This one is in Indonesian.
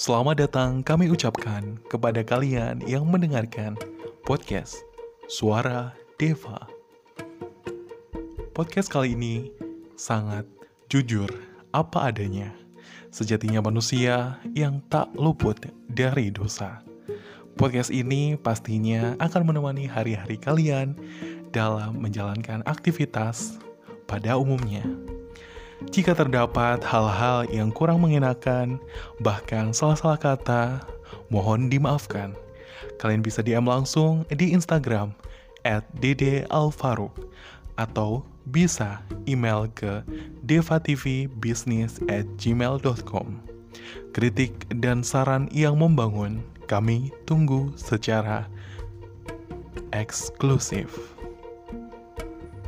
Selamat datang kami ucapkan kepada kalian yang mendengarkan podcast Suara Deva. Podcast kali ini sangat jujur apa adanya. Sejatinya manusia yang tak luput dari dosa. Podcast ini pastinya akan menemani hari-hari kalian dalam menjalankan aktivitas pada umumnya. Jika terdapat hal-hal yang kurang mengenakan, bahkan salah-salah kata, mohon dimaafkan. Kalian bisa DM langsung di Instagram at atau bisa email ke devatvbusiness at gmail.com. Kritik dan saran yang membangun kami tunggu secara eksklusif.